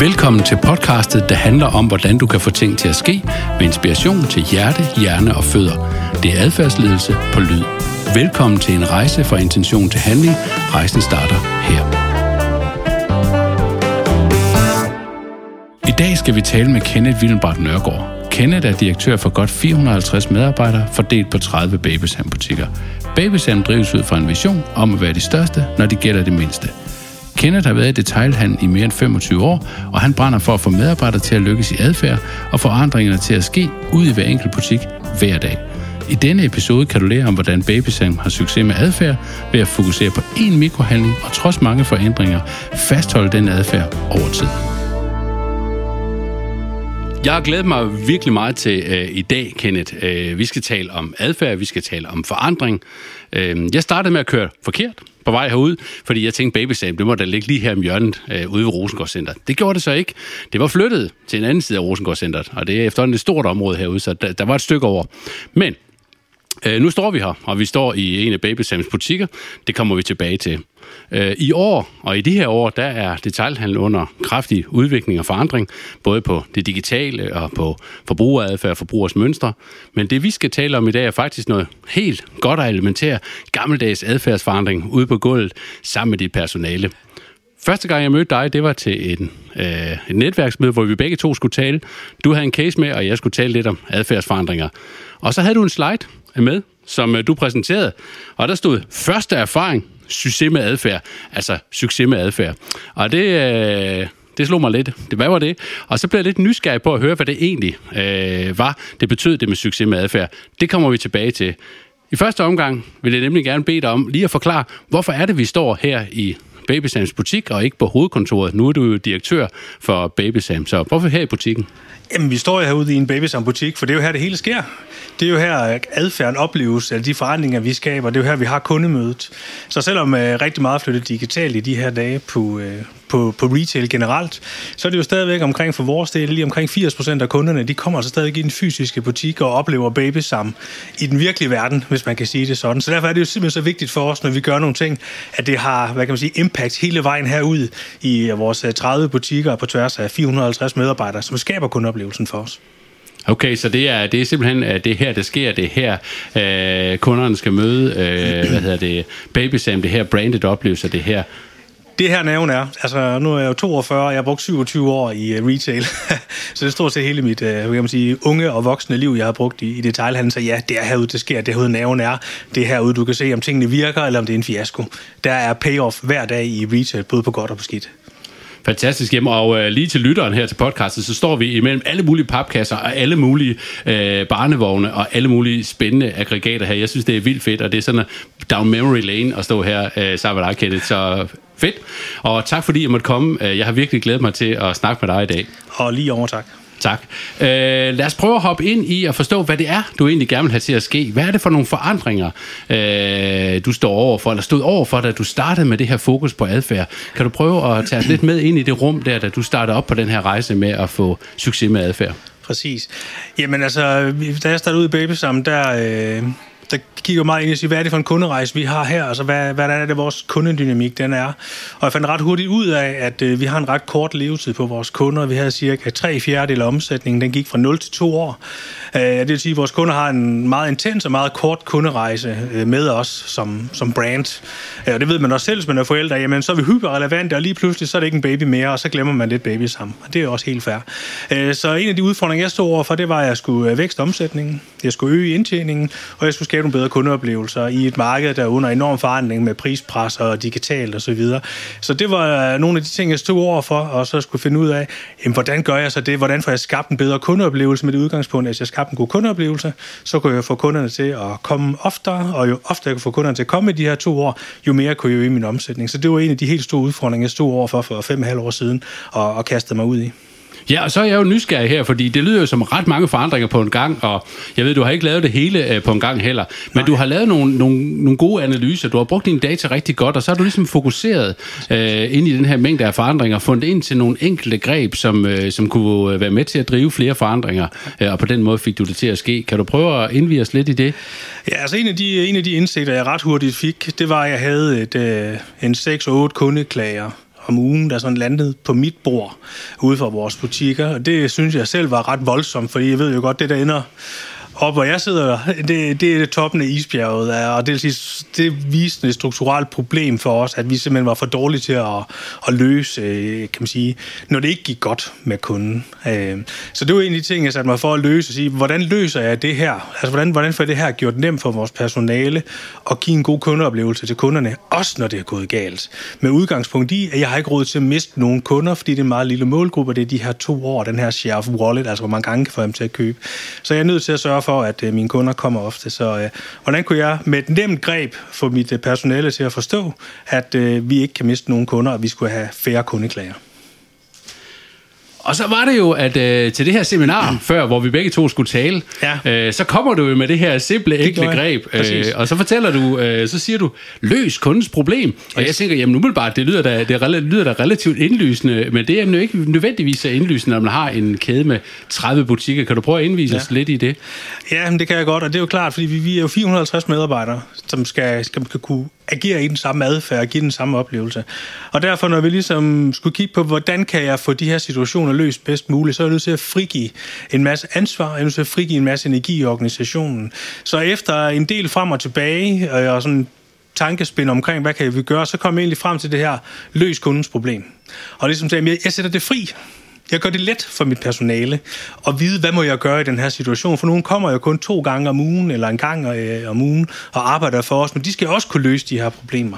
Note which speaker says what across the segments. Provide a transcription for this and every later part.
Speaker 1: Velkommen til podcastet, der handler om, hvordan du kan få ting til at ske med inspiration til hjerte, hjerne og fødder. Det er adfærdsledelse på lyd. Velkommen til en rejse fra intention til handling. Rejsen starter her. I dag skal vi tale med Kenneth Willenbart Nørgaard. Kenneth er direktør for godt 450 medarbejdere fordelt på 30 Babysam-butikker. Babysam drives ud fra en vision om at være de største, når det gælder det mindste – Kenneth har været i detailhandel i mere end 25 år, og han brænder for at få medarbejdere til at lykkes i adfærd og forandringerne til at ske ud i hver enkelt butik hver dag. I denne episode kan du lære om, hvordan Babysam har succes med adfærd ved at fokusere på én mikrohandling og trods mange forandringer fastholde den adfærd over tid. Jeg har glædet mig virkelig meget til øh, i dag, Kenneth. Øh, vi skal tale om adfærd, vi skal tale om forandring. Øh, jeg startede med at køre forkert på vej herud, fordi jeg tænkte, babysam, det må da ligge lige her om hjørnet øh, ude ved Rosengårdscenter. Det gjorde det så ikke. Det var flyttet til en anden side af Rosengårdscenteret, og det er efterhånden et stort område herude, så der, der var et stykke over. Men øh, nu står vi her, og vi står i en af Babysams butikker. Det kommer vi tilbage til. Øh, I år, og i de her år, der er detaljhandel under kraftig udvikling og forandring, både på det digitale og på forbrugeradfærd og forbrugers mønstre. Men det, vi skal tale om i dag, er faktisk noget helt godt og elementært gammeldags adfærdsforandring ude på gulvet sammen med dit personale. Første gang, jeg mødte dig, det var til en, øh, et netværksmøde, hvor vi begge to skulle tale. Du havde en case med, og jeg skulle tale lidt om adfærdsforandringer. Og så havde du en slide med, som øh, du præsenterede, og der stod første erfaring succes med adfærd. Altså succes med adfærd. Og det, øh, det slog mig lidt. Det, hvad var det? Og så blev jeg lidt nysgerrig på at høre, hvad det egentlig øh, var, det betød det med succes med adfærd. Det kommer vi tilbage til. I første omgang vil jeg nemlig gerne bede dig om lige at forklare, hvorfor er det, vi står her i Babysams butik og ikke på hovedkontoret. Nu er du jo direktør for Babysam, så hvorfor her i butikken?
Speaker 2: Jamen, vi står jo herude i en Babysam butik, for det er jo her, det hele sker. Det er jo her, adfærden opleves, eller de forandringer, vi skaber. Det er jo her, vi har kundemødet. Så selvom uh, rigtig meget er flyttet digitalt i de her dage på, uh, på, på retail generelt, så er det jo stadigvæk omkring for vores del, lige omkring 80% af kunderne, de kommer altså stadigvæk i den fysiske butik og oplever Babysam i den virkelige verden, hvis man kan sige det sådan. Så derfor er det jo simpelthen så vigtigt for os, når vi gør nogle ting, at det har, hvad kan man sige, impact hele vejen herud i vores øh, 30 butikker på tværs af 450 medarbejdere, som skaber kundeoplevelsen for os.
Speaker 1: Okay, så det er, det er simpelthen øh, det er her, det sker, det er her, øh, kunderne skal møde, øh, hvad hedder det, Babysam, det her branded oplevelse, det her,
Speaker 2: det her nævn er, altså nu er jeg jo 42, og jeg har brugt 27 år i uh, retail, så det er stort set hele mit uh, kan man sige, unge og voksne liv, jeg har brugt i, i detailhandel, så ja, det er herude, det sker, det er herude nævn er, det er herude, du kan se, om tingene virker, eller om det er en fiasko. Der er payoff hver dag i retail, både på godt og på skidt.
Speaker 1: Fantastisk hjem, og øh, lige til lytteren her til podcastet, så står vi imellem alle mulige papkasser og alle mulige øh, barnevogne og alle mulige spændende aggregater her. Jeg synes, det er vildt fedt, og det er sådan down memory lane at stå her øh, sammen med dig, Kenneth. Så fedt. Og tak fordi jeg måtte komme. Øh, jeg har virkelig glædet mig til at snakke med dig i dag.
Speaker 2: Og lige over tak.
Speaker 1: Tak. Øh, lad os prøve at hoppe ind i og forstå, hvad det er, du egentlig gerne vil have til at ske. Hvad er det for nogle forandringer, øh, du står overfor, eller stod overfor, da du startede med det her fokus på adfærd? Kan du prøve at tage os lidt med ind i det rum der, da du startede op på den her rejse med at få succes med adfærd?
Speaker 2: Præcis. Jamen altså, da jeg startede ud i Babysam, der... Øh der kigger meget ind i at hvad er det for en kunderejse, vi har her? Altså, hvad, hvad er det, vores kundedynamik den er? Og jeg fandt ret hurtigt ud af, at øh, vi har en ret kort levetid på vores kunder. Vi har cirka tre fjerdedel af omsætningen. Den gik fra 0 til 2 år. Øh, det vil sige, at vores kunder har en meget intens og meget kort kunderejse øh, med os som, som brand. Øh, og det ved man også selv, hvis man er forældre. Jamen, så er vi hyperrelevante, og lige pludselig så er det ikke en baby mere, og så glemmer man lidt baby sammen. Og det er også helt fair. Øh, så en af de udfordringer, jeg stod overfor, det var, at jeg skulle øh, vækste omsætningen. Jeg skulle øge indtjeningen, og jeg skulle skabe nogle bedre kundeoplevelser i et marked, der er under enorm forandring med prispres og digitalt osv. Så, videre. så det var øh, nogle af de ting, jeg stod over for, og så skulle finde ud af, jamen, hvordan gør jeg så det? Hvordan får jeg skabt en bedre kundeoplevelse med det udgangspunkt, at jeg skabte en god kundeoplevelse? Så kunne jeg få kunderne til at komme oftere, og jo oftere jeg kunne få kunderne til at komme i de her to år, jo mere kunne jeg øge min omsætning. Så det var en af de helt store udfordringer, jeg stod over for for fem og halv år siden, og, og kastede mig ud i.
Speaker 1: Ja, og så er jeg jo nysgerrig her, fordi det lyder jo som ret mange forandringer på en gang, og jeg ved, du har ikke lavet det hele øh, på en gang heller, men Nej. du har lavet nogle, nogle, nogle gode analyser, du har brugt dine data rigtig godt, og så har du ligesom fokuseret øh, ind i den her mængde af forandringer, fundet ind til nogle enkelte greb, som, øh, som kunne være med til at drive flere forandringer, øh, og på den måde fik du det til at ske. Kan du prøve at indvige os lidt i det?
Speaker 2: Ja, altså en af de, en af de indsigter, jeg ret hurtigt fik, det var, at jeg havde et, øh, en 6-8 kundeklager om ugen, der sådan landede på mit bord ude for vores butikker. Og det synes jeg selv var ret voldsomt, fordi jeg ved jo godt, det der ender og hvor jeg sidder, det, det er toppen af isbjerget, og det vil sige, det viste et strukturelt problem for os, at vi simpelthen var for dårlige til at, at løse, øh, kan man sige, når det ikke gik godt med kunden. Øh, så det var en af de ting, jeg satte mig for at løse, og sige, hvordan løser jeg det her? Altså, hvordan, hvordan får det her gjort nemt for vores personale, og give en god kundeoplevelse til kunderne, også når det er gået galt. Med udgangspunkt i, at jeg har ikke råd til at miste nogen kunder, fordi det er en meget lille målgruppe, det er de her to år, den her share of wallet, altså hvor mange gange kan få dem til at købe. Så jeg er nødt til at sørge for, at øh, mine kunder kommer ofte. Så øh, hvordan kunne jeg med et nemt greb få mit øh, personale til at forstå, at øh, vi ikke kan miste nogen kunder, og vi skulle have færre kundeklager?
Speaker 1: Og så var det jo, at øh, til det her seminar mm. før, hvor vi begge to skulle tale, ja. øh, så kommer du jo med det her simple, enkle greb, øh, og så fortæller du, øh, så siger du, løs kundens problem. Yes. Og jeg tænker, jamen umiddelbart, det lyder da, det lyder da relativt indlysende, men det er jo ikke nødvendigvis så indlysende, når man har en kæde med 30 butikker. Kan du prøve at indvise ja. os lidt i det?
Speaker 2: Ja, det kan jeg godt, og det er jo klart, fordi vi, vi er jo 450 medarbejdere, som skal, skal, skal kunne agerer i den samme adfærd og giver den samme oplevelse. Og derfor, når vi ligesom skulle kigge på, hvordan kan jeg få de her situationer løst bedst muligt, så er jeg nødt til at frigive en masse ansvar, jeg er nødt til at frigive en masse energi i organisationen. Så efter en del frem og tilbage, og sådan tankespind omkring, hvad kan vi gøre, så kom jeg egentlig frem til det her løs kundens problem. Og ligesom sagde, jeg sætter det fri. Jeg gør det let for mit personale at vide, hvad må jeg gøre i den her situation. For nogen kommer jo kun to gange om ugen, eller en gang øh, om ugen, og arbejder for os, men de skal også kunne løse de her problemer.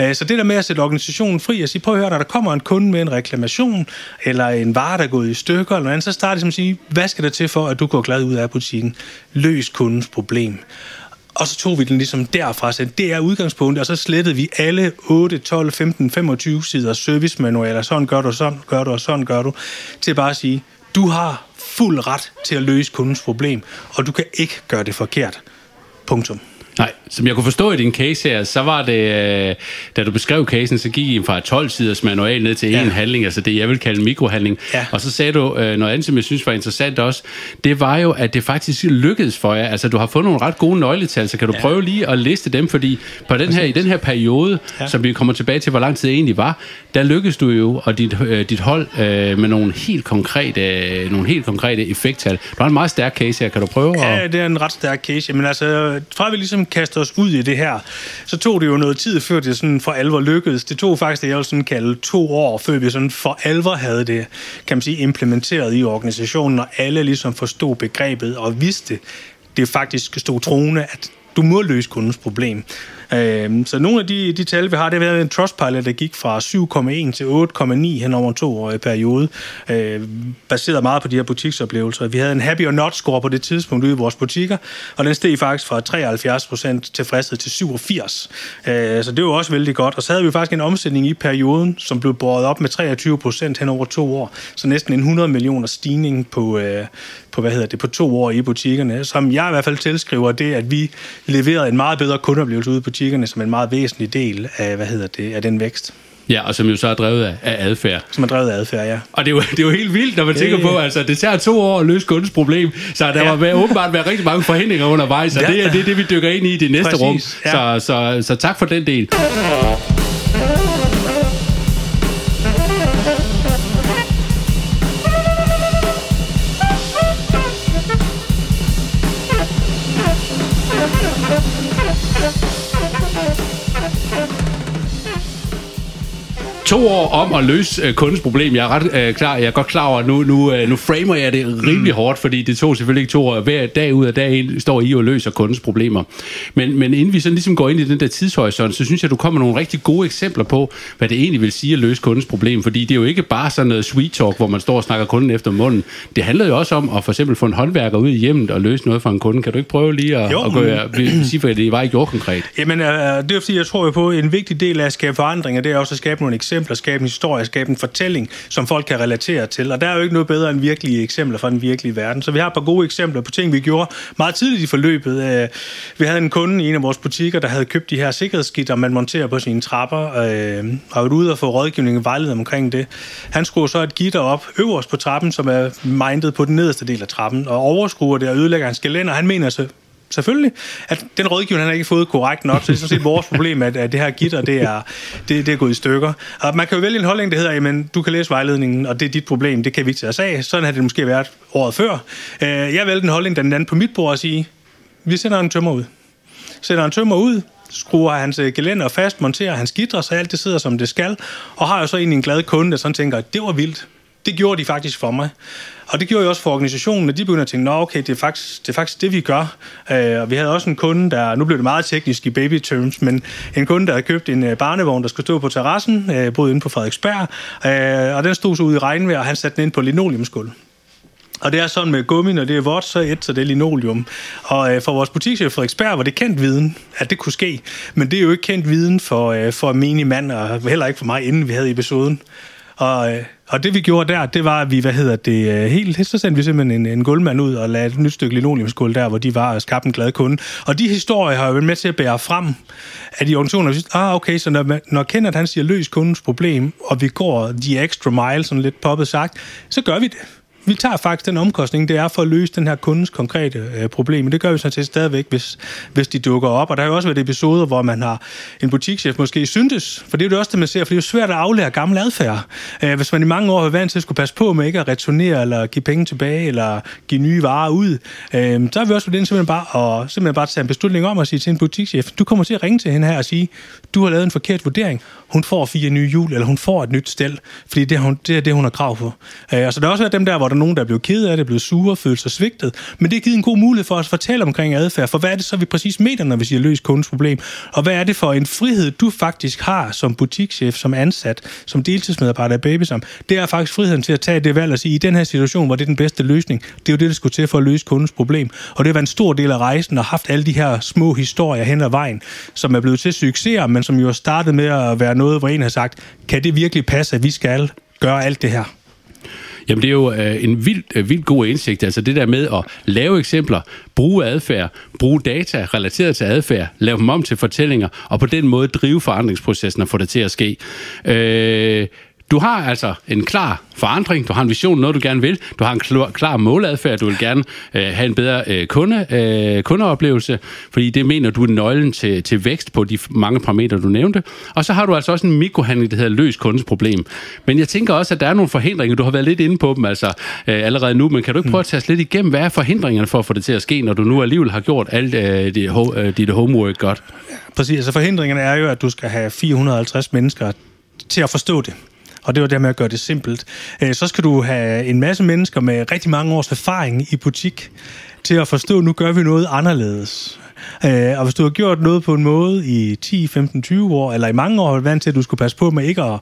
Speaker 2: Øh, så det der med at sætte organisationen fri og sige, prøv at høre, når der kommer en kunde med en reklamation, eller en vare, der er gået i stykker, eller noget andet, så starter de at sige, hvad skal der til for, at du går glad ud af butikken? Løs kundens problem. Og så tog vi den ligesom derfra, så det er udgangspunktet, og så slettede vi alle 8, 12, 15, 25 sider servicemanualer, sådan gør du, sådan gør du, og sådan gør du, til bare at sige, du har fuld ret til at løse kundens problem, og du kan ikke gøre det forkert. Punktum.
Speaker 1: Nej, som jeg kunne forstå i din case her, så var det, øh, da du beskrev casen, så gik I fra 12-siders manual ned til ja. en handling, altså det, jeg vil kalde en mikrohandling. Ja. Og så sagde du øh, noget andet, som jeg synes var interessant også, det var jo, at det faktisk lykkedes for jer. Altså, du har fået nogle ret gode nøgletal, så kan du ja. prøve lige at liste dem, fordi på den her, i den her periode, ja. som vi kommer tilbage til, hvor lang tid det egentlig var, der lykkedes du jo, og dit, øh, dit hold, øh, med nogle helt konkrete, øh, nogle helt konkrete effekttal. Du har en meget stærk case her, kan du prøve?
Speaker 2: At... Ja, det er en ret stærk case. Men altså, fra vi ligesom kaste os ud i det her, så tog det jo noget tid, før det sådan for alvor lykkedes. Det tog faktisk det, jeg vil sådan kalde to år, før vi sådan for alvor havde det, kan man sige, implementeret i organisationen, og alle ligesom forstod begrebet og vidste, det faktisk stod troende, at du må løse kundens problem. Øh, så nogle af de, de tal, vi har, det har været en Trustpilot, der gik fra 7,1 til 8,9 hen over en toårig periode, øh, baseret meget på de her butiksoplevelser. Vi havde en happy or not score på det tidspunkt ude i vores butikker, og den steg faktisk fra 73 procent tilfredshed til 87. Øh, så det var også vældig godt. Og så havde vi faktisk en omsætning i perioden, som blev båret op med 23 procent hen over to år. Så næsten en 100 millioner stigning på, øh, på, hvad hedder det, på to år i butikkerne, som jeg i hvert fald tilskriver det, at vi leverede en meget bedre kundeoplevelse ude i butikkerne som en meget væsentlig del af, hvad hedder det, af den vækst.
Speaker 1: Ja, og som jo så er drevet af, af adfærd.
Speaker 2: Som er drevet af adfærd, ja.
Speaker 1: Og det er jo, det er jo helt vildt, når man ja, tænker på, altså det tager to år at løse kundens problem, så der ja. var åbenbart være rigtig mange forhindringer undervejs, og ja. det er det, det, vi dykker ind i i det næste Præcis, rum. Ja. Så, så, så tak for den del. To år om at løse øh, kundens problem. Jeg er ret øh, klar, jeg er godt klar over, at nu, nu, øh, nu framer jeg det rimelig mm. hårdt, fordi det tog selvfølgelig ikke to år. Hver dag ud af dag ind står I og løser kundens problemer. Men, men inden vi sådan ligesom går ind i den der tidshorisont, så synes jeg, at du kommer nogle rigtig gode eksempler på, hvad det egentlig vil sige at løse kundens problem. Fordi det er jo ikke bare sådan noget sweet talk, hvor man står og snakker kunden efter munden. Det handler jo også om at for eksempel få en håndværker ud i hjemmet og løse noget for en kunde. Kan du ikke prøve lige at, jo, at gå, at sige, hvad det var ikke gjort konkret?
Speaker 2: Jamen, øh, det er fordi, jeg tror jo på, at en vigtig del af at skabe forandringer, det er også at skabe nogle eksempler, skabe en historie, skabe en fortælling, som folk kan relatere til. Og der er jo ikke noget bedre end virkelige eksempler fra den virkelige verden. Så vi har et par gode eksempler på ting, vi gjorde meget tidligt i forløbet. Øh, vi havde en kunde i en af vores butikker, der havde købt de her sikkerhedsskitter, man monterer på sine trapper, øh, og var ude og få rådgivning og vejledning omkring det. Han skruer så et gitter op øverst på trappen, som er mindet på den nederste del af trappen, og overskruer det og ødelægger hans gelænder. Han mener så selvfølgelig, at den rådgivning han har ikke fået korrekt nok, så det er sådan set vores problem, at, at det her gitter, det er, det, det er gået i stykker. Og man kan jo vælge en holdning, der hedder, jamen, du kan læse vejledningen, og det er dit problem, det kan vi ikke tage os af. Sådan har det måske været året før. Øh, jeg valgte en holdning, der den anden på mit bord, at sige, vi sender en tømmer ud. Sender en tømmer ud, skruer hans øh, gelænder fast, monterer hans gitter, så alt det sidder som det skal, og har jo så egentlig en glad kunde, der sådan tænker, det var vildt. Det gjorde de faktisk for mig. Og det gjorde jo også for organisationen, at de begyndte at tænke, nå okay, det er faktisk det, er faktisk det vi gør. Øh, og vi havde også en kunde, der, nu blev det meget teknisk i baby terms, men en kunde, der havde købt en øh, barnevogn, der skulle stå på terrassen, øh, boede inde på Frederiksberg, øh, og den stod så ude i regnvejr, og han satte den ind på linoleumsgulv. Og det er sådan med gummi, når det er vådt, så et, så det er linoleum. Og øh, for vores butikschef Frederiksberg var det kendt viden, at det kunne ske. Men det er jo ikke kendt viden for, øh, for menig mand, og heller ikke for mig, inden vi havde episoden. Og, øh, og det vi gjorde der, det var, at vi, hvad hedder det, øh, helt, så sendte vi simpelthen en, en gulvmand ud og lagde et nyt stykke linoleumsgulv der, hvor de var og skabte en glad kunde. Og de historier har jo været med til at bære frem, at de organisationer synes, ah okay, så når, når Kenneth han siger, løs kundens problem, og vi går de extra mile, sådan lidt poppet sagt, så gør vi det vi tager faktisk den omkostning, det er for at løse den her kundens konkrete øh, problem. Men det gør vi sådan set stadigvæk, hvis, hvis de dukker op. Og der har jo også været episoder, hvor man har en butikschef måske syntes, for det er jo også det, man ser, for det er jo svært at aflære gammel adfærd. Øh, hvis man i mange år har været til at skulle passe på med ikke at returnere, eller give penge tilbage, eller give nye varer ud, øh, så har vi også været simpelthen bare, at, simpelthen bare tage en beslutning om at sige til en butikschef, du kommer til at ringe til hende her og sige, du har lavet en forkert vurdering, hun får fire nye hjul, eller hun får et nyt stel, fordi det er, hun, det er det, hun har krav på. Øh, og så der har også været dem der, hvor der er nogen, der er blevet ked af det, blevet sure, følt sig svigtet. Men det har givet en god mulighed for os at fortælle omkring adfærd, for hvad er det så, vi præcis mener, når vi siger løs kundens problem? Og hvad er det for en frihed, du faktisk har som butikschef, som ansat, som deltidsmedarbejder i Babysam? Det er faktisk friheden til at tage det valg og sige, i den her situation, hvor det er den bedste løsning, det er jo det, der skulle til for at løse kundens problem. Og det har været en stor del af rejsen og haft alle de her små historier hen ad vejen, som er blevet til succeser, men som jo har startet med at være noget, hvor en har sagt, kan det virkelig passe, at vi skal gøre alt det her?
Speaker 1: Jamen det er jo øh, en vild, øh, vild god indsigt, altså det der med at lave eksempler, bruge adfærd, bruge data relateret til adfærd, lave dem om til fortællinger, og på den måde drive forandringsprocessen og få det til at ske. Øh, du har altså en klar forandring, du har en vision, noget du gerne vil, du har en klar, klar måladfærd, du vil gerne øh, have en bedre øh, kunde, øh, kundeoplevelse, fordi det mener du er nøglen til, til vækst på de mange parametre, du nævnte. Og så har du altså også en mikrohandling, der hedder løs kundens problem. Men jeg tænker også, at der er nogle forhindringer, du har været lidt inde på dem altså øh, allerede nu, men kan du ikke prøve at tage os lidt igennem, hvad er forhindringerne for at få det til at ske, når du nu alligevel har gjort alt øh, dit, øh, dit homework godt?
Speaker 2: Præcis, altså forhindringerne er jo, at du skal have 450 mennesker til at forstå det og det var det med at gøre det simpelt. Øh, så skal du have en masse mennesker med rigtig mange års erfaring i butik til at forstå, at nu gør vi noget anderledes. Øh, og hvis du har gjort noget på en måde i 10, 15, 20 år, eller i mange år, vant til, at du skulle passe på med ikke at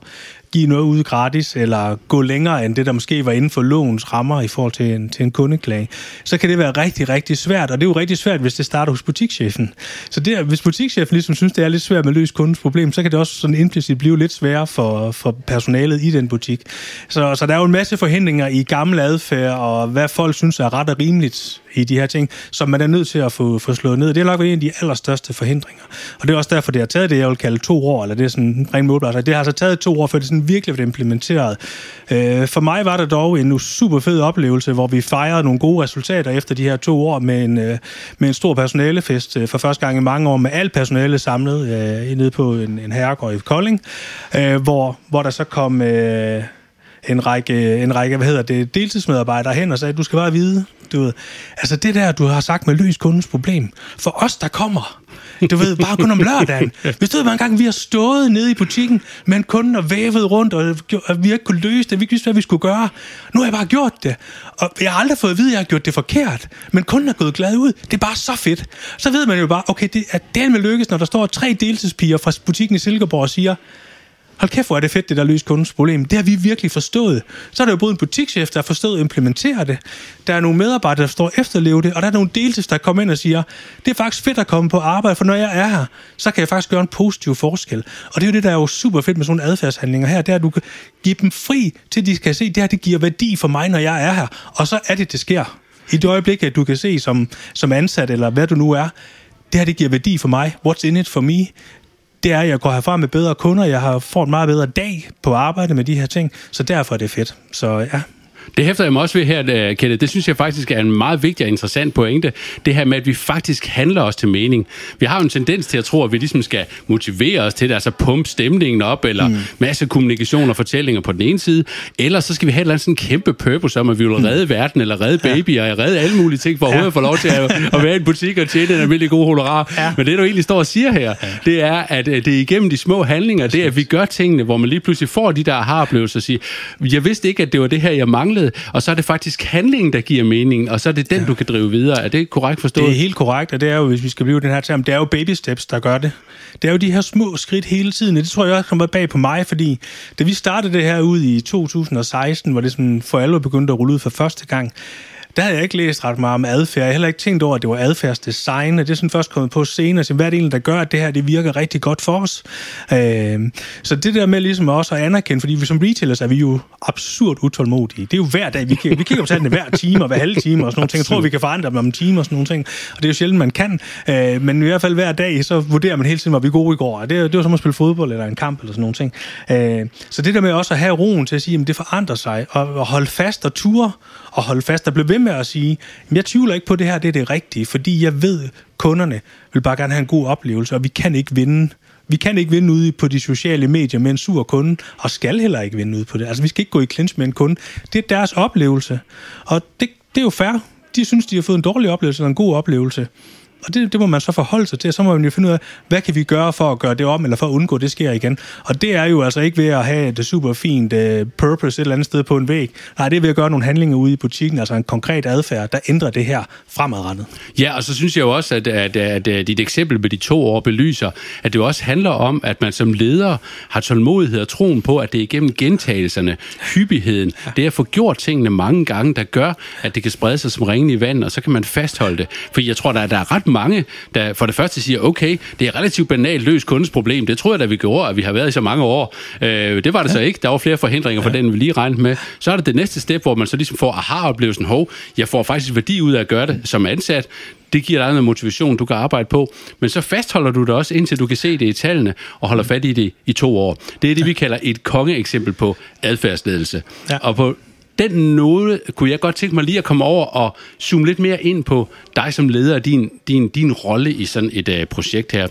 Speaker 2: give noget ud gratis, eller gå længere end det, der måske var inden for lovens rammer i forhold til en, til en kundeklage, så kan det være rigtig, rigtig svært. Og det er jo rigtig svært, hvis det starter hos butikschefen. Så det, hvis butikschefen ligesom synes, det er lidt svært med at løse kundens problem, så kan det også sådan implicit blive lidt sværere for, for personalet i den butik. Så, så der er jo en masse forhindringer i gammel adfærd, og hvad folk synes er ret og rimeligt i de her ting, som man er nødt til at få, få slået ned. Det er nok en af de allerstørste forhindringer. Og det er også derfor, det har taget det, jeg vil kalde to år, eller det er sådan en ren målbar. Det har altså taget to år, før det sådan virkelig blev implementeret. Øh, for mig var det dog en super fed oplevelse, hvor vi fejrede nogle gode resultater efter de her to år med en, øh, med en stor personalefest øh, for første gang i mange år, med alt personale samlet øh, nede på en, en herregård i Kolding, øh, hvor, hvor der så kom... Øh, en række, en række hvad hedder det, deltidsmedarbejdere hen og sagde, du skal bare vide, du ved, altså det der, du har sagt med løs kundens problem, for os, der kommer, du ved, bare kun om lørdagen. Hvis du ved, hvor en gang vi har stået nede i butikken med en kunde og vævet rundt, og vi ikke kunne løse det, vi ikke vidste, hvad vi skulle gøre. Nu har jeg bare gjort det, og jeg har aldrig fået at vide, at jeg har gjort det forkert, men kunden er gået glad ud. Det er bare så fedt. Så ved man jo bare, okay, det er den med lykkes, når der står tre deltidspiger fra butikken i Silkeborg og siger, hold kæft, hvor er det fedt, det der løser kundens problem. Det har vi virkelig forstået. Så er der jo både en butikschef, der har forstået at implementere det. Der er nogle medarbejdere, der står efterleve det, og der er nogle deltids, der kommer ind og siger, det er faktisk fedt at komme på arbejde, for når jeg er her, så kan jeg faktisk gøre en positiv forskel. Og det er jo det, der er jo super fedt med sådan nogle adfærdshandlinger her, det er, at du kan give dem fri, til de kan se, det her, det giver værdi for mig, når jeg er her. Og så er det, det sker. I det øjeblik, at du kan se som, som ansat, eller hvad du nu er, det her, det giver værdi for mig. What's in it for me? Det er, at jeg går herfra med bedre kunder, jeg har fået en meget bedre dag på arbejde med de her ting, så derfor er det fedt. Så ja.
Speaker 1: Det hæfter jeg mig også ved her, øh, Kenneth. Det synes jeg faktisk er en meget vigtig og interessant pointe. Det her med, at vi faktisk handler os til mening. Vi har jo en tendens til at tro, at vi ligesom skal motivere os til det, altså pumpe stemningen op, eller mm. masse kommunikation og fortællinger på den ene side, eller så skal vi have et eller andet sådan kæmpe purpose om, at vi vil redde mm. verden, eller redde babyer, ja. og redde alle mulige ting, for at ja. få lov til at, at være i en butik og tjene en almindelig god honorar. Ja. Men det, du egentlig står og siger her, ja. det er, at det er igennem de små handlinger, det er, at vi gør tingene, hvor man lige pludselig får de der aha-oplevelser og siger, jeg vidste ikke, at det var det her, jeg manglede, og så er det faktisk handlingen, der giver mening, og så er det den, ja. du kan drive videre. Er det korrekt forstået?
Speaker 2: Det er helt korrekt, og det er jo, hvis vi skal blive den her term, det er jo baby steps, der gør det. Det er jo de her små skridt hele tiden, det tror jeg også kommer bag på mig, fordi da vi startede det her ud i 2016, hvor det sådan for alvor begyndte at rulle ud for første gang, der havde jeg ikke læst ret meget om adfærd. Jeg havde heller ikke tænkt over, at det var adfærdsdesign. Det er sådan først kommet på senere. Så hvad er det egentlig, der gør, at det her det virker rigtig godt for os? Øh, så det der med ligesom også at anerkende, fordi vi som retailers er vi jo absurd utålmodige. Det er jo hver dag. Vi, kigger, vi kigger på tallene hver time og hver halve time og sådan nogle ting. Jeg tror, vi kan forandre dem om en time og sådan nogle ting. Og det er jo sjældent, man kan. Øh, men i hvert fald hver dag, så vurderer man hele tiden, var vi gode i går. Det, det var som at spille fodbold eller en kamp eller sådan nogle ting. Øh, så det der med også at have roen til at sige, at det forandrer sig, og, og holde fast og ture og holde fast og blive ved med at sige, jeg tvivler ikke på, at det her det er det rigtige, fordi jeg ved, kunderne vil bare gerne have en god oplevelse, og vi kan ikke vinde. Vi kan ikke vinde ude på de sociale medier med en sur kunde, og skal heller ikke vinde ud på det. Altså, vi skal ikke gå i clinch med en kunde. Det er deres oplevelse, og det, det er jo fair. De synes, de har fået en dårlig oplevelse eller en god oplevelse. Og det, det må man så forholde sig til, så må man jo finde ud af, hvad kan vi gøre for at gøre det om, eller for at undgå, at det sker igen. Og det er jo altså ikke ved at have et super fint uh, purpose et eller andet sted på en væg. Nej, det er ved at gøre nogle handlinger ude i butikken, altså en konkret adfærd, der ændrer det her fremadrettet.
Speaker 1: Ja, og så synes jeg jo også, at, at, at, at dit eksempel med de to år belyser, at det også handler om, at man som leder har tålmodighed og troen på, at det er igennem gentagelserne, hyppigheden, det at få gjort tingene mange gange, der gør, at det kan sprede sig som ringen i vand, og så kan man fastholde det. For jeg tror, der, der er ret mange, der for det første siger, okay, det er relativt banalt løst kundens problem. Det tror jeg da, vi gjorde, at vi har været i så mange år. Øh, det var det ja. så ikke. Der var flere forhindringer for ja. den, vi lige regnede med. Så er det det næste step, hvor man så ligesom får aha-oplevelsen, hov, jeg får faktisk værdi ud af at gøre det som ansat det giver dig noget motivation, du kan arbejde på. Men så fastholder du det også, indtil du kan se det i tallene, og holder fat i det i to år. Det er det, vi kalder et kongeeksempel på adfærdsledelse. Ja. Og på den note kunne jeg godt tænke mig lige at komme over og zoome lidt mere ind på dig som leder af din, din, din rolle i sådan et uh, projekt her.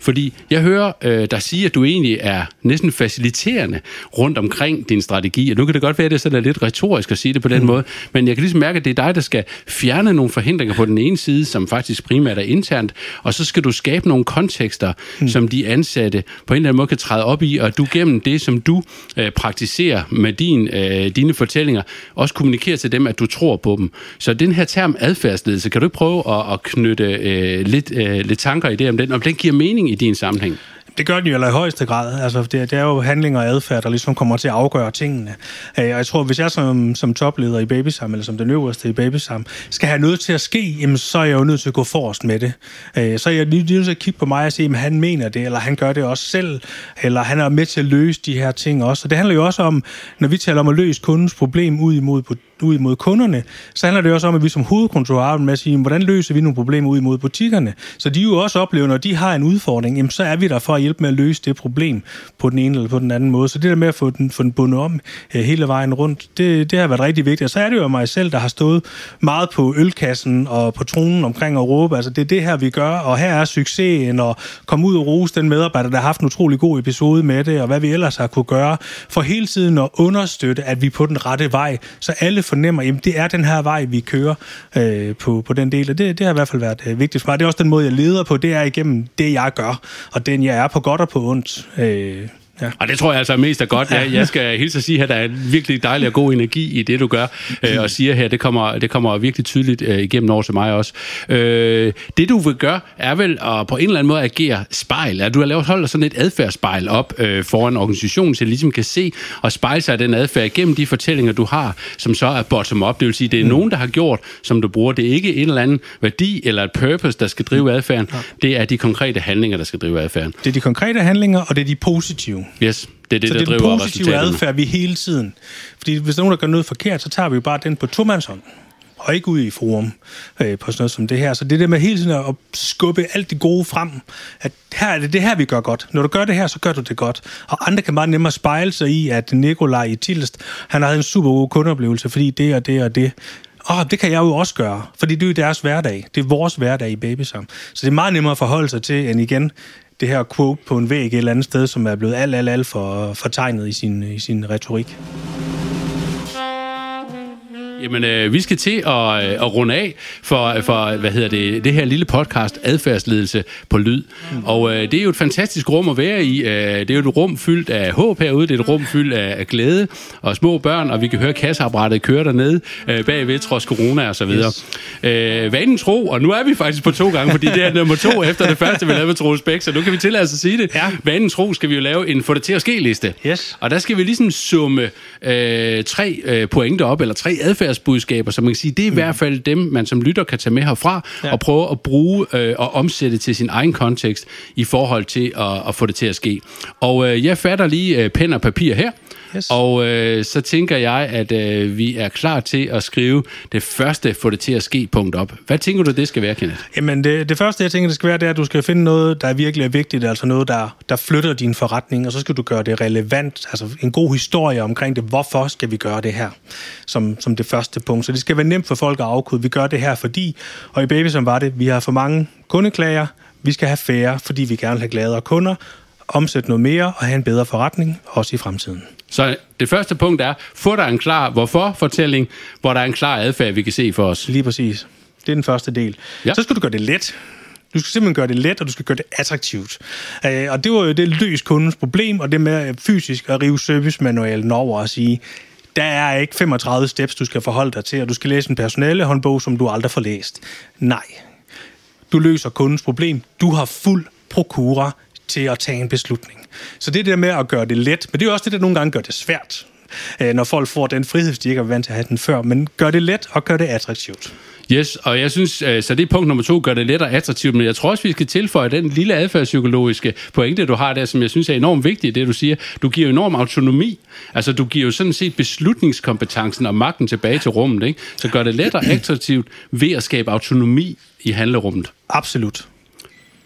Speaker 1: Fordi jeg hører uh, dig sige, at du egentlig er næsten faciliterende rundt omkring din strategi, og nu kan det godt være, at det er lidt retorisk at sige det på den mm. måde, men jeg kan ligesom mærke, at det er dig, der skal fjerne nogle forhindringer på den ene side, som faktisk primært er internt, og så skal du skabe nogle kontekster, mm. som de ansatte på en eller anden måde kan træde op i, og du gennem det, som du uh, praktiserer med din, uh, dine fortællinger, også kommunikere til dem, at du tror på dem. Så den her term adfærdsledelse, kan du ikke prøve at, at knytte øh, lidt, øh, lidt tanker i det om den, om den giver mening i din sammenhæng?
Speaker 2: Det gør den jo i højeste grad. Altså, det, det er jo handlinger og adfærd, der ligesom kommer til at afgøre tingene. Øh, og jeg tror, hvis jeg som, som topleder i Babysam, eller som den øverste i Babysam, skal have noget til at ske, jamen, så er jeg jo nødt til at gå forrest med det. Øh, så er jeg nødt til at kigge på mig og se, om han mener det, eller han gør det også selv, eller han er med til at løse de her ting også. Og det handler jo også om, når vi taler om at løse kundens problem ud imod ud mod kunderne, så handler det også om, at vi som hovedkontor arbejder med at sige, hvordan løser vi nogle problemer ud mod butikkerne? Så de jo også oplever, når de har en udfordring, jamen, så er vi der for at hjælpe med at løse det problem på den ene eller på den anden måde. Så det der med at få den, få den bundet om øh, hele vejen rundt, det, det har været rigtig vigtigt. Og så er det jo mig selv, der har stået meget på ølkassen og på tronen omkring at råbe, altså det er det her, vi gør, og her er succesen, og komme ud og rose den medarbejder, der har haft en utrolig god episode med det, og hvad vi ellers har kunne gøre, for hele tiden at understøtte, at vi er på den rette vej, så alle fornemmer, at det er den her vej, vi kører øh, på, på den del, og det, det har i hvert fald været øh, vigtigt for mig. Det er også den måde, jeg leder på, det er igennem det, jeg gør, og den, jeg er på godt og på ondt. Øh,
Speaker 1: Ja. Og det tror jeg altså mest er godt. Jeg, jeg skal hilse at sige, at der er en virkelig dejlig og god energi i det, du gør, øh, og siger her, det kommer, det kommer virkelig tydeligt øh, igennem over til mig også. Øh, det, du vil gøre, er vel at på en eller anden måde agere spejl. At du har lavet holdt sådan et adfærdsspejl op øh, foran organisationen, så de ligesom kan se og spejle sig af den adfærd igennem de fortællinger, du har, som så er bottom-up. Det vil sige, det er mm. nogen, der har gjort, som du bruger. Det er ikke en eller anden værdi eller et purpose, der skal drive adfærden. Det er de konkrete handlinger, der skal drive adfærden.
Speaker 2: Det er de konkrete handlinger, og det er de positive.
Speaker 1: Yes, det er det,
Speaker 2: så
Speaker 1: der
Speaker 2: det er den positive adfærd, vi hele tiden. Fordi hvis der er nogen, der gør noget forkert, så tager vi jo bare den på tomandshånd. og ikke ud i forum øh, på sådan noget som det her. Så det der med hele tiden at skubbe alt det gode frem, at her er det det her, vi gør godt. Når du gør det her, så gør du det godt. Og andre kan bare nemmere spejle sig i, at Nikolaj i Tilst, han har en super god kundeoplevelse, fordi det og det og det. Åh, det kan jeg jo også gøre, fordi det er jo deres hverdag. Det er vores hverdag i Babysam. Så det er meget nemmere at forholde sig til, end igen, det her quote på en væg et eller andet sted, som er blevet alt, alt, alt for fortegnet i sin, i sin retorik.
Speaker 1: Jamen, øh, vi skal til at, øh, at runde af for, for, hvad hedder det, det her lille podcast, Adfærdsledelse på Lyd. Mm. Og øh, det er jo et fantastisk rum at være i. Øh, det er jo et rum fyldt af håb herude, det er et rum fyldt af, af glæde og små børn, og vi kan høre kasseapparatet køre dernede øh, bagved, trods corona og så videre. Yes. Øh, vanen tro, og nu er vi faktisk på to gange, fordi det er nummer to efter det første, vi lavede med Troels Bæk, så nu kan vi tillade os at sige det. Ja. Vanen tro skal vi jo lave en få det til at ske liste.
Speaker 2: Yes.
Speaker 1: Og der skal vi ligesom summe øh, tre øh, pointer op, eller tre adfærd adfærdsbudskaber, så man kan sige, det er i mm. hvert fald dem, man som lytter kan tage med herfra, ja. og prøve at bruge øh, og omsætte til sin egen kontekst i forhold til at, at få det til at ske. Og øh, jeg fatter lige øh, pen og papir her, Yes. Og øh, så tænker jeg, at øh, vi er klar til at skrive det første få det til at ske punkt op. Hvad tænker du, det skal være, Kenneth?
Speaker 2: Jamen, det, det første, jeg tænker, det skal være, det er, at du skal finde noget, der virkelig er vigtigt, altså noget, der, der flytter din forretning, og så skal du gøre det relevant, altså en god historie omkring det. Hvorfor skal vi gøre det her? Som, som det første punkt. Så det skal være nemt for folk at afkode. Vi gør det her, fordi, og i Baby, som var det, vi har for mange kundeklager, vi skal have færre, fordi vi gerne vil have gladere kunder, omsætte noget mere og have en bedre forretning, også i fremtiden.
Speaker 1: Så det første punkt er, få dig en klar hvorfor-fortælling, hvor der er en klar adfærd, vi kan se for os.
Speaker 2: Lige præcis. Det er den første del. Ja. Så skal du gøre det let. Du skal simpelthen gøre det let, og du skal gøre det attraktivt. Øh, og det var jo det løs kundens problem, og det med fysisk at rive servicemanualen over og sige, der er ikke 35 steps, du skal forholde dig til, og du skal læse en personale håndbog, som du aldrig får læst. Nej. Du løser kundens problem. Du har fuld prokura til at tage en beslutning. Så det der med at gøre det let, men det er også det, der nogle gange gør det svært, øh, når folk får den frihed, de ikke er vant til at have den før. Men gør det let og gør det attraktivt.
Speaker 1: Yes, og jeg synes, øh, så det er punkt nummer to, gør det let og attraktivt, men jeg tror også, vi skal tilføje den lille adfærdspsykologiske pointe, du har der, som jeg synes er enormt vigtigt, det du siger. Du giver enorm autonomi. Altså, du giver jo sådan set beslutningskompetencen og magten tilbage til rummet, ikke? Så gør det let og attraktivt ved at skabe autonomi i handlerummet.
Speaker 2: Absolut.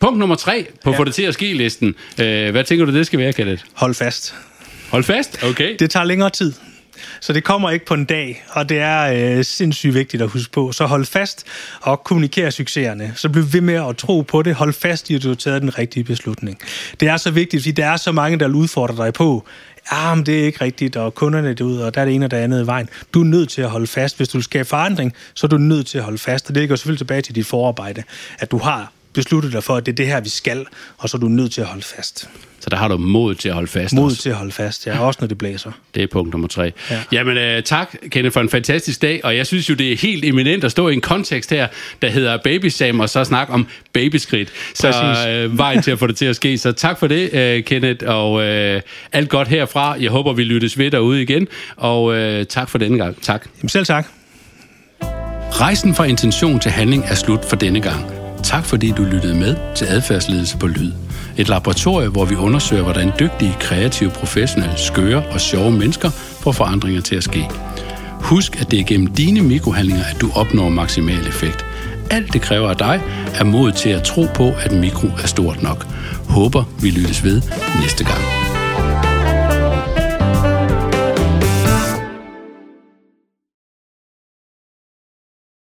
Speaker 1: Punkt nummer tre på ja. få det til at ske-listen. Øh, hvad tænker du, det skal være, Kenneth?
Speaker 2: Hold fast.
Speaker 1: Hold fast? Okay.
Speaker 2: Det tager længere tid. Så det kommer ikke på en dag, og det er øh, sindssygt vigtigt at huske på. Så hold fast og kommunikere succeserne. Så bliv ved med at tro på det. Hold fast i, at du har taget den rigtige beslutning. Det er så vigtigt, fordi der er så mange, der udfordrer dig på, ah, men det er ikke rigtigt, og kunderne er ude, og der er det ene og det andet i vejen. Du er nødt til at holde fast. Hvis du skal skabe forandring, så er du nødt til at holde fast. Og det går selvfølgelig tilbage til dit forarbejde, at du har besluttet dig for, at det er det her, vi skal, og så er du nødt til at holde fast.
Speaker 1: Så der har du mod til at holde fast
Speaker 2: Mod
Speaker 1: også.
Speaker 2: til at holde fast, ja. Også når det blæser.
Speaker 1: Det er punkt nummer tre. Ja. Jamen uh, tak, Kenneth, for en fantastisk dag. Og jeg synes jo, det er helt eminent at stå i en kontekst her, der hedder Baby Sam, og så snakke om babyskridt. Så uh, vejen til at få det til at ske. Så tak for det, uh, Kenneth, og uh, alt godt herfra. Jeg håber, vi lyttes ved derude igen. Og uh, tak for denne gang. Tak.
Speaker 2: Jamen selv tak.
Speaker 1: Rejsen fra intention til handling er slut for denne gang. Tak fordi du lyttede med til Adfærdsledelse på Lyd. Et laboratorium, hvor vi undersøger, hvordan dygtige, kreative, professionelle, skøre og sjove mennesker får forandringer til at ske. Husk, at det er gennem dine mikrohandlinger, at du opnår maksimal effekt. Alt det kræver af dig er mod til at tro på, at mikro er stort nok. Håber, vi lyttes ved næste gang.